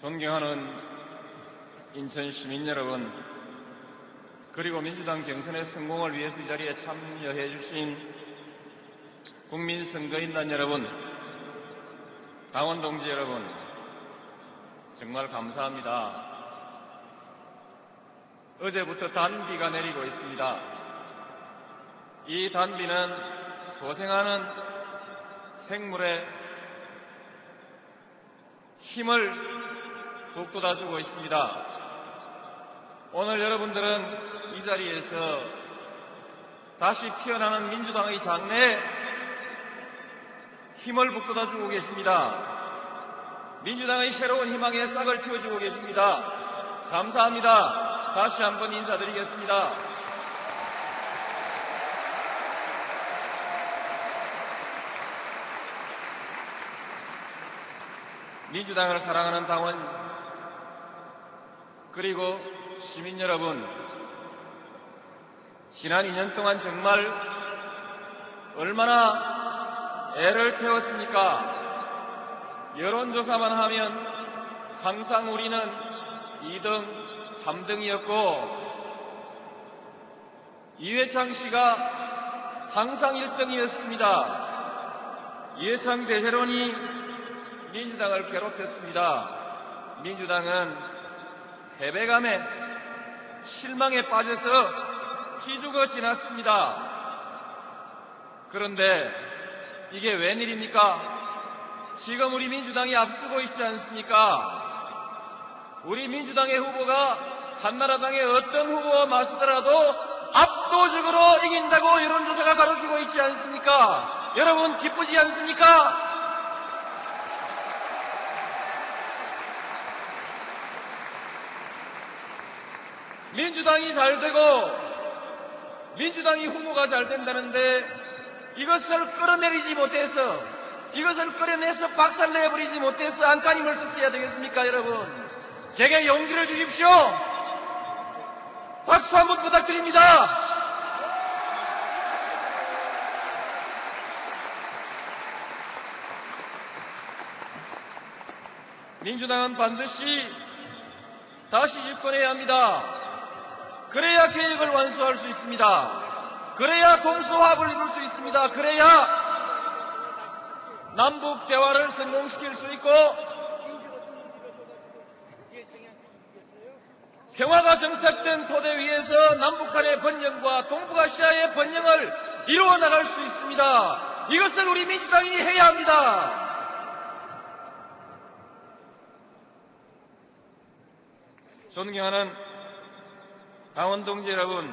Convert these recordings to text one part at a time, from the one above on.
존경하는 인천 시민 여러분, 그리고 민주당 경선의 성공을 위해서 이 자리에 참여해 주신 국민 선거인단 여러분, 당원 동지 여러분, 정말 감사합니다. 어제부터 단비가 내리고 있습니다. 이 단비는 소생하는 생물의 힘을 북돋아주고 있습니다. 오늘 여러분들은 이 자리에서 다시 피어나는 민주당의 장래에 힘을 북돋아주고 계십니다. 민주당의 새로운 희망의 싹을 틔워주고 계십니다. 감사합니다. 다시 한번 인사드리겠습니다. 민주당을 사랑하는 당원 그리고 시민 여러분 지난 2년 동안 정말 얼마나 애를 태웠습니까? 여론조사만 하면 항상 우리는 2등, 3등이었고 이회창 씨가 항상 1등이었습니다. 이회창 대세론이 민주당을 괴롭혔습니다. 민주당은 패배감에 실망에 빠져서 기죽어 지났습니다. 그런데 이게 웬일입니까? 지금 우리 민주당이 앞서고 있지 않습니까? 우리 민주당의 후보가 한나라당의 어떤 후보와 맞서더라도 압도적으로 이긴다고 여론조사가 가르치고 있지 않습니까? 여러분 기쁘지 않습니까? 민주당이 잘 되고 민주당이 후보가 잘 된다는데 이것을 끌어내리지 못해서 이것을 끌어내서 박살내버리지 못해서 안간힘을 썼어야 되겠습니까 여러분? 제게 용기를 주십시오. 박수 한 번 부탁드립니다. 민주당은 반드시 다시 집권해야 합니다. 그래야 계획을 완수할 수 있습니다. 그래야 동서화합을 이룰 수 있습니다. 그래야 남북 대화를 성공시킬 수 있고 평화가 정착된 토대 위에서 남북한의 번영과 동북아시아의 번영을 이루어 나갈 수 있습니다. 이것을 우리 민주당이 해야 합니다. 존경하는 당원 동지 여러분,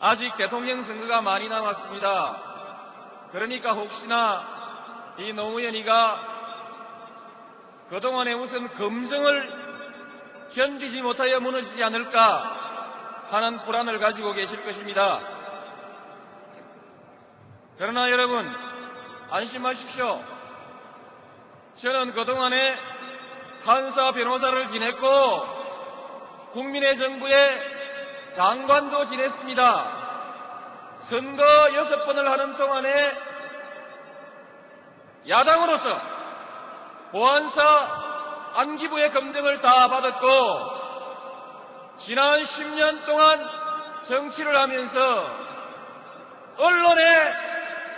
아직 대통령 선거가 많이 남았습니다. 그러니까 혹시나 이 노무현이가 그동안에 무슨 검증을 견디지 못하여 무너지지 않을까 하는 불안을 가지고 계실 것입니다. 그러나 여러분, 안심하십시오. 저는 그동안에 판사 변호사를 지냈고 국민의 정부의 장관도 지냈습니다. 선거 여섯 번을 하는 동안에 야당으로서 보안사 안기부의 검증을 다 받았고 지난 10년 동안 정치를 하면서 언론에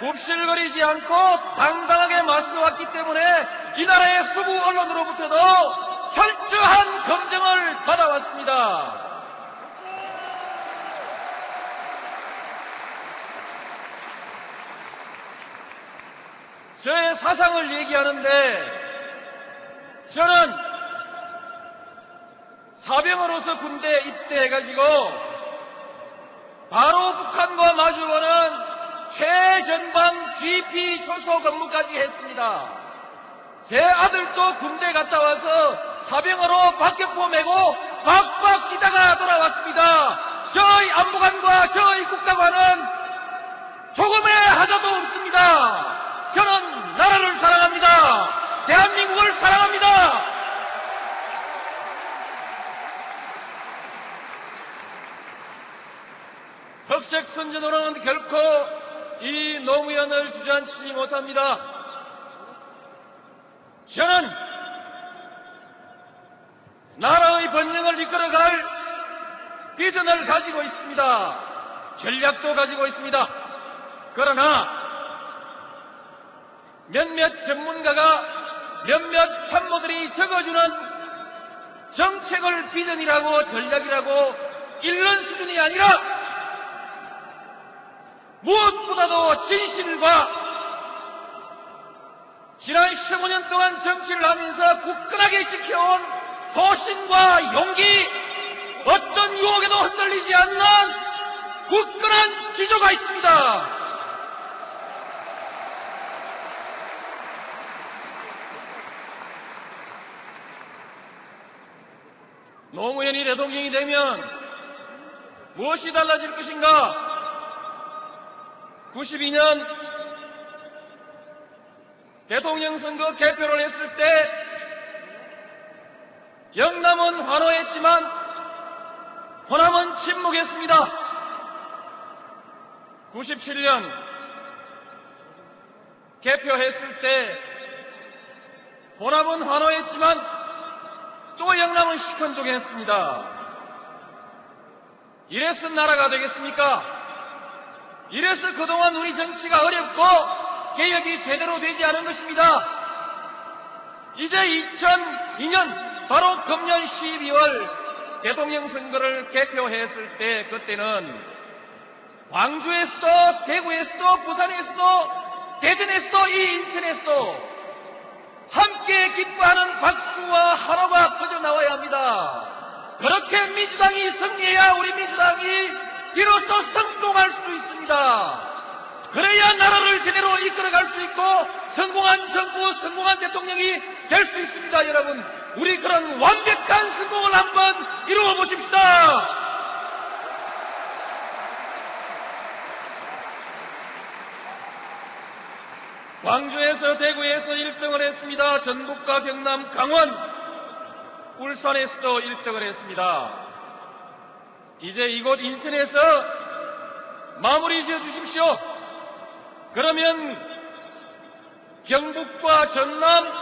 굽실거리지 않고 당당하게 맞서왔기 때문에 이 나라의 수구 언론으로부터도 철저한 검증을 받아왔습니다. 저의 사상을 얘기하는데 저는 사병으로서 군대에 입대해가지고 바로 북한과 마주보는 최전방 GP 초소 근무까지 했습니다. 제 아들도 군대 갔다 와서 사병으로 박격포 메고 박박 기다가 돌아왔습니다. 저희 안보관과 저희 국가관은 조금의 하자도 없습니다. 저는 나라를 사랑합니다. 대한민국을 사랑합니다. 흑색 선전으로는 결코 이 노무현을 주저앉히지 못합니다. 저는 이끌어갈 비전을 가지고 있습니다. 전략도 가지고 있습니다. 그러나 몇몇 전문가가 몇몇 참모들이 적어주는 정책을 비전이라고 전략이라고 읽는 수준이 아니라 무엇보다도 진실과 지난 15년 동안 정치를 하면서 굳건하게 지켜온 소신과 용기, 어떤 유혹에도 흔들리지 않는 굳건한 지조가 있습니다. 노무현이 대통령이 되면 무엇이 달라질 것인가? 92년 대통령 선거 개표를 했을 때 영남은 환호했지만 호남은 침묵했습니다. 97년 개표했을 때 호남은 환호했지만 또 영남은 시큰둥했습니다. 이래서 나라가 되겠습니까? 이래서 그동안 우리 정치가 어렵고 개혁이 제대로 되지 않은 것입니다. 이제 2002년 바로 금년 12월 대통령 선거를 개표했을 때 그때는 광주에서도 대구에서도 부산에서도 대전에서도 이 인천에서도 함께 기뻐하는 박수와 환호가 터져 나와야 합니다. 그렇게 민주당이 승리해야 우리 민주당이 비로소 성공할 수 있습니다. 그래야 나라를 제대로 이끌어갈 수 있고 성공한 정부, 성공한 대통령이 될 수 있습니다, 여러분. 우리 그런 완벽한 성공을 한번 이루어 보십시다. 광주에서 대구에서 1등을 했습니다. 전북과 경남, 강원, 울산에서도 1등을 했습니다. 이제 이곳 인천에서 마무리 지어 주십시오. 그러면 경북과 전남,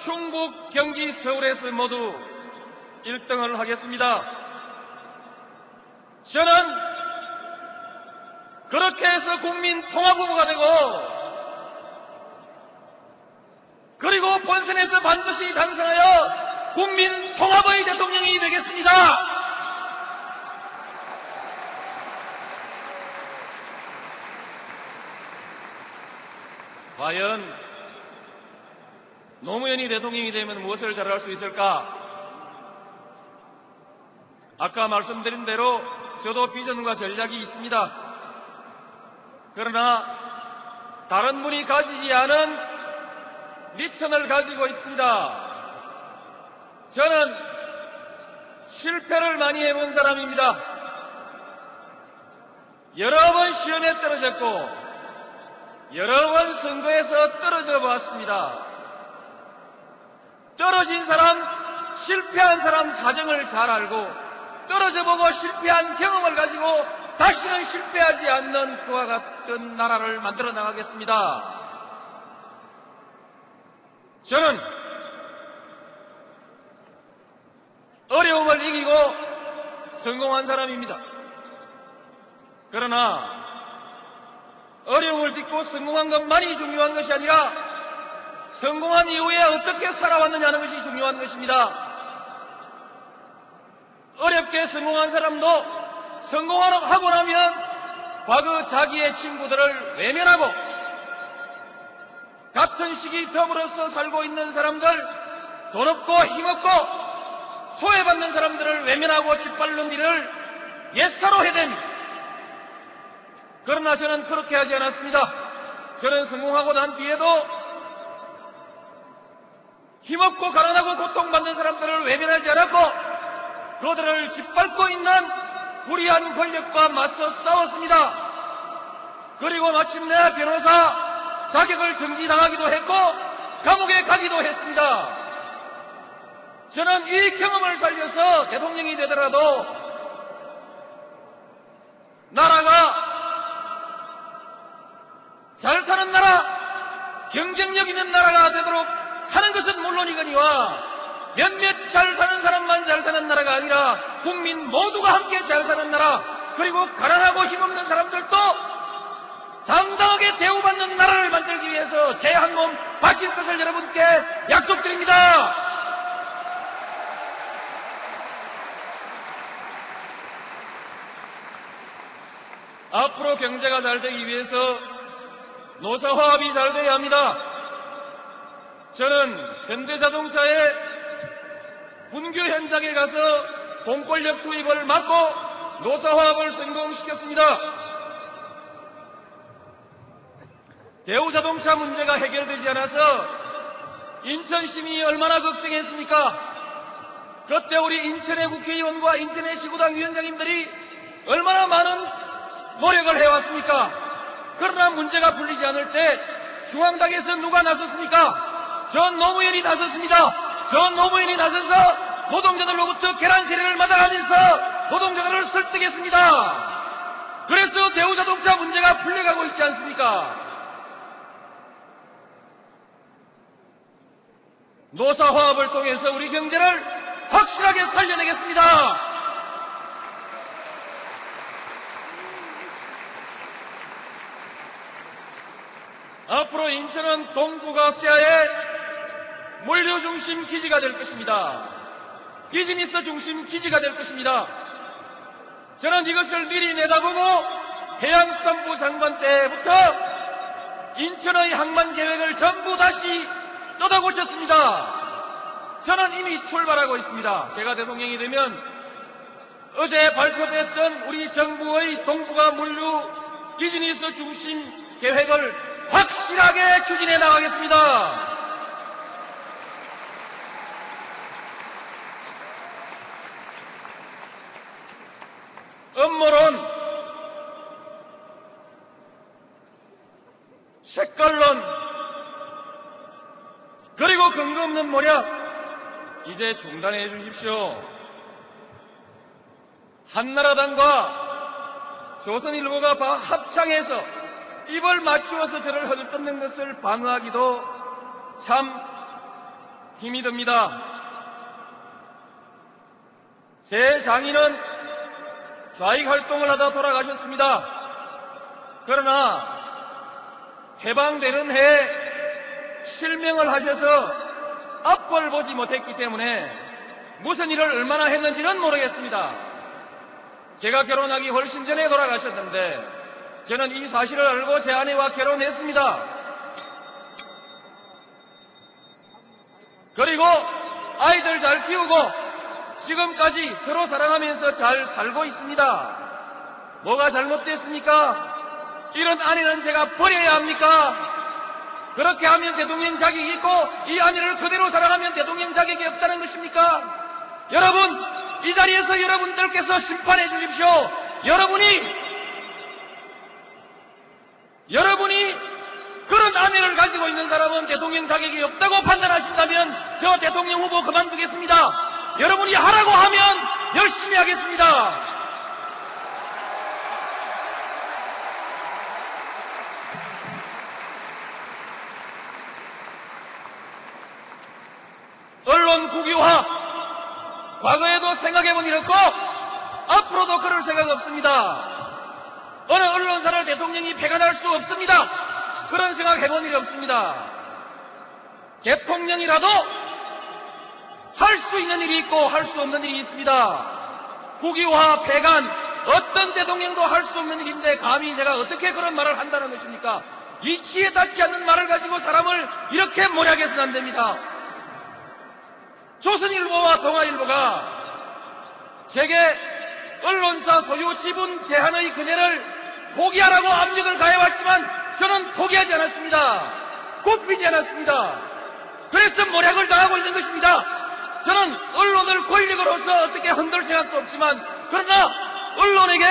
충북, 경기, 서울에서 모두 1등을 하겠습니다. 저는 그렇게 해서 국민 통합 후보가 되고 그리고 본선에서 반드시 당선하여 국민 통합의 대통령이 되겠습니다. 과연 노무현이 대통령이 되면 무엇을 잘할 수 있을까? 아까 말씀드린 대로 저도 비전과 전략이 있습니다. 그러나 다른 분이 가지지 않은 미천을 가지고 있습니다. 저는 실패를 많이 해본 사람입니다. 여러 번 시험에 떨어졌고 여러 번 선거에서 떨어져 보았습니다. 떨어진 사람, 실패한 사람 사정을 잘 알고 떨어져 보고 실패한 경험을 가지고 다시는 실패하지 않는 그와 같은 나라를 만들어 나가겠습니다. 저는 어려움을 이기고 성공한 사람입니다. 그러나 어려움을 딛고 성공한 것만이 중요한 것이 아니라 성공한 이후에 어떻게 살아왔느냐는 것이 중요한 것입니다. 어렵게 성공한 사람도 성공하고 나면 과거 자기의 친구들을 외면하고 같은 시기 더불어서 살고 있는 사람들, 돈 없고 힘없고 소외받는 사람들을 외면하고 짓밟는 일을 옛사로 해야 됩니다. 그러나 저는 그렇게 하지 않았습니다. 저는 성공하고 난 뒤에도 힘없고 가난하고 고통받는 사람들을 외면하지 않았고 그들을 짓밟고 있는 불의한 권력과 맞서 싸웠습니다. 그리고 마침내 변호사 자격을 정지당하기도 했고 감옥에 가기도 했습니다. 저는 이 경험을 살려서 대통령이 되더라도 나라가 잘 사는 나라, 경쟁력 있는 나라가 되도록 하는 것은 물론이거니와 몇몇 잘 사는 사람만 잘 사는 나라가 아니라 국민 모두가 함께 잘 사는 나라 그리고 가난하고 힘없는 사람들도 당당하게 대우받는 나라를 만들기 위해서 제 한 몸 바칠 것을 여러분께 약속드립니다. 앞으로 경제가 잘 되기 위해서 노사화합이 잘 돼야 합니다. 저는 현대자동차의 분규 현장에 가서 공권력 투입을 막고 노사화합을 성공시켰습니다. 대우자동차 문제가 해결되지 않아서 인천 시민이 얼마나 걱정했습니까? 그때 우리 인천의 국회의원과 인천의 지구당 위원장님들이 얼마나 많은 노력을 해왔습니까? 그러나 문제가 풀리지 않을 때 중앙당에서 누가 나섰습니까? 전 노무현이 나섰습니다. 전 노무현이 나서서 노동자들로부터 계란 세례를 받아가면서 노동자들을 설득했습니다. 그래서 대우자동차 문제가 풀려가고 있지 않습니까? 노사화합을 통해서 우리 경제를 확실하게 살려내겠습니다. 앞으로 인천은 동북아시아의 물류 중심 기지가 될 것입니다. 비즈니스 중심 기지가 될 것입니다. 저는 이것을 미리 내다보고 해양수산부 장관 때부터 인천의 항만 계획을 전부 다시 떠다 고쳤습니다. 저는 이미 출발하고 있습니다. 제가 대통령이 되면 어제 발표됐던 우리 정부의 동북아 물류 비즈니스 중심 계획을 확실하게 추진해 나가겠습니다. 음모론, 색깔론, 그리고 근거 없는 모략, 이제 중단해 주십시오. 한나라당과 조선일보가 합창해서 입을 맞추어서 저를 허들떴는 것을 방어하기도 참 힘이 듭니다. 제 장인은 좌익 활동을 하다 돌아가셨습니다. 그러나 해방되는 해 실명을 하셔서 앞을 보지 못했기 때문에 무슨 일을 얼마나 했는지는 모르겠습니다. 제가 결혼하기 훨씬 전에 돌아가셨는데 저는 이 사실을 알고 제 아내와 결혼했습니다. 그리고 아이들 잘 키우고 지금까지 서로 사랑하면서 잘 살고 있습니다. 뭐가 잘못됐습니까? 이런 아내는 제가 버려야 합니까? 그렇게 하면 대통령 자격이 있고 이 아내를 그대로 사랑하면 대통령 자격이 없다는 것입니까? 여러분, 이 자리에서 여러분들께서 심판해 주십시오. 여러분이 여러분이 그런 아내를 가지고 있는 사람은 대통령 자격이 없다고 판단하신다면 저 대통령 후보 그만두겠습니다. 여러분이 하라고 하면 열심히 하겠습니다. 언론 국유화 과거에도 생각해본 일 없고 앞으로도 그럴 생각 없습니다. 어느 언론사를 대통령이 배가날 수 없습니다. 그런 생각 해본 일이 없습니다. 대통령이라도 할 수 있는 일이 있고 할 수 없는 일이 있습니다. 국유화, 폐간, 어떤 대통령도 할 수 없는 일인데 감히 제가 어떻게 그런 말을 한다는 것입니까? 이치에 닿지 않는 말을 가지고 사람을 이렇게 모략해서는 안 됩니다. 조선일보와 동아일보가 제게 언론사 소유 지분 제한의 그녀를 포기하라고 압력을 가해왔지만 저는 포기하지 않았습니다. 굽히지 않았습니다. 그래서 모략을 당하고 있는 것입니다. 저는 언론을 권력으로서 어떻게 흔들 생각도 없지만 그러나 언론에게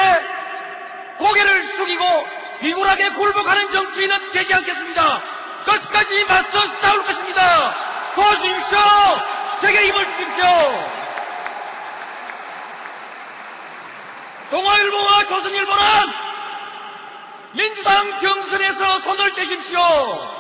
고개를 숙이고 비굴하게 굴복하는 정치인은 되지 않겠습니다. 끝까지 맞서 싸울 것입니다. 도와주십시오. 제게 힘을 주십시오. 동아일보와 조선일보는 민주당 경선에서 손을 떼십시오.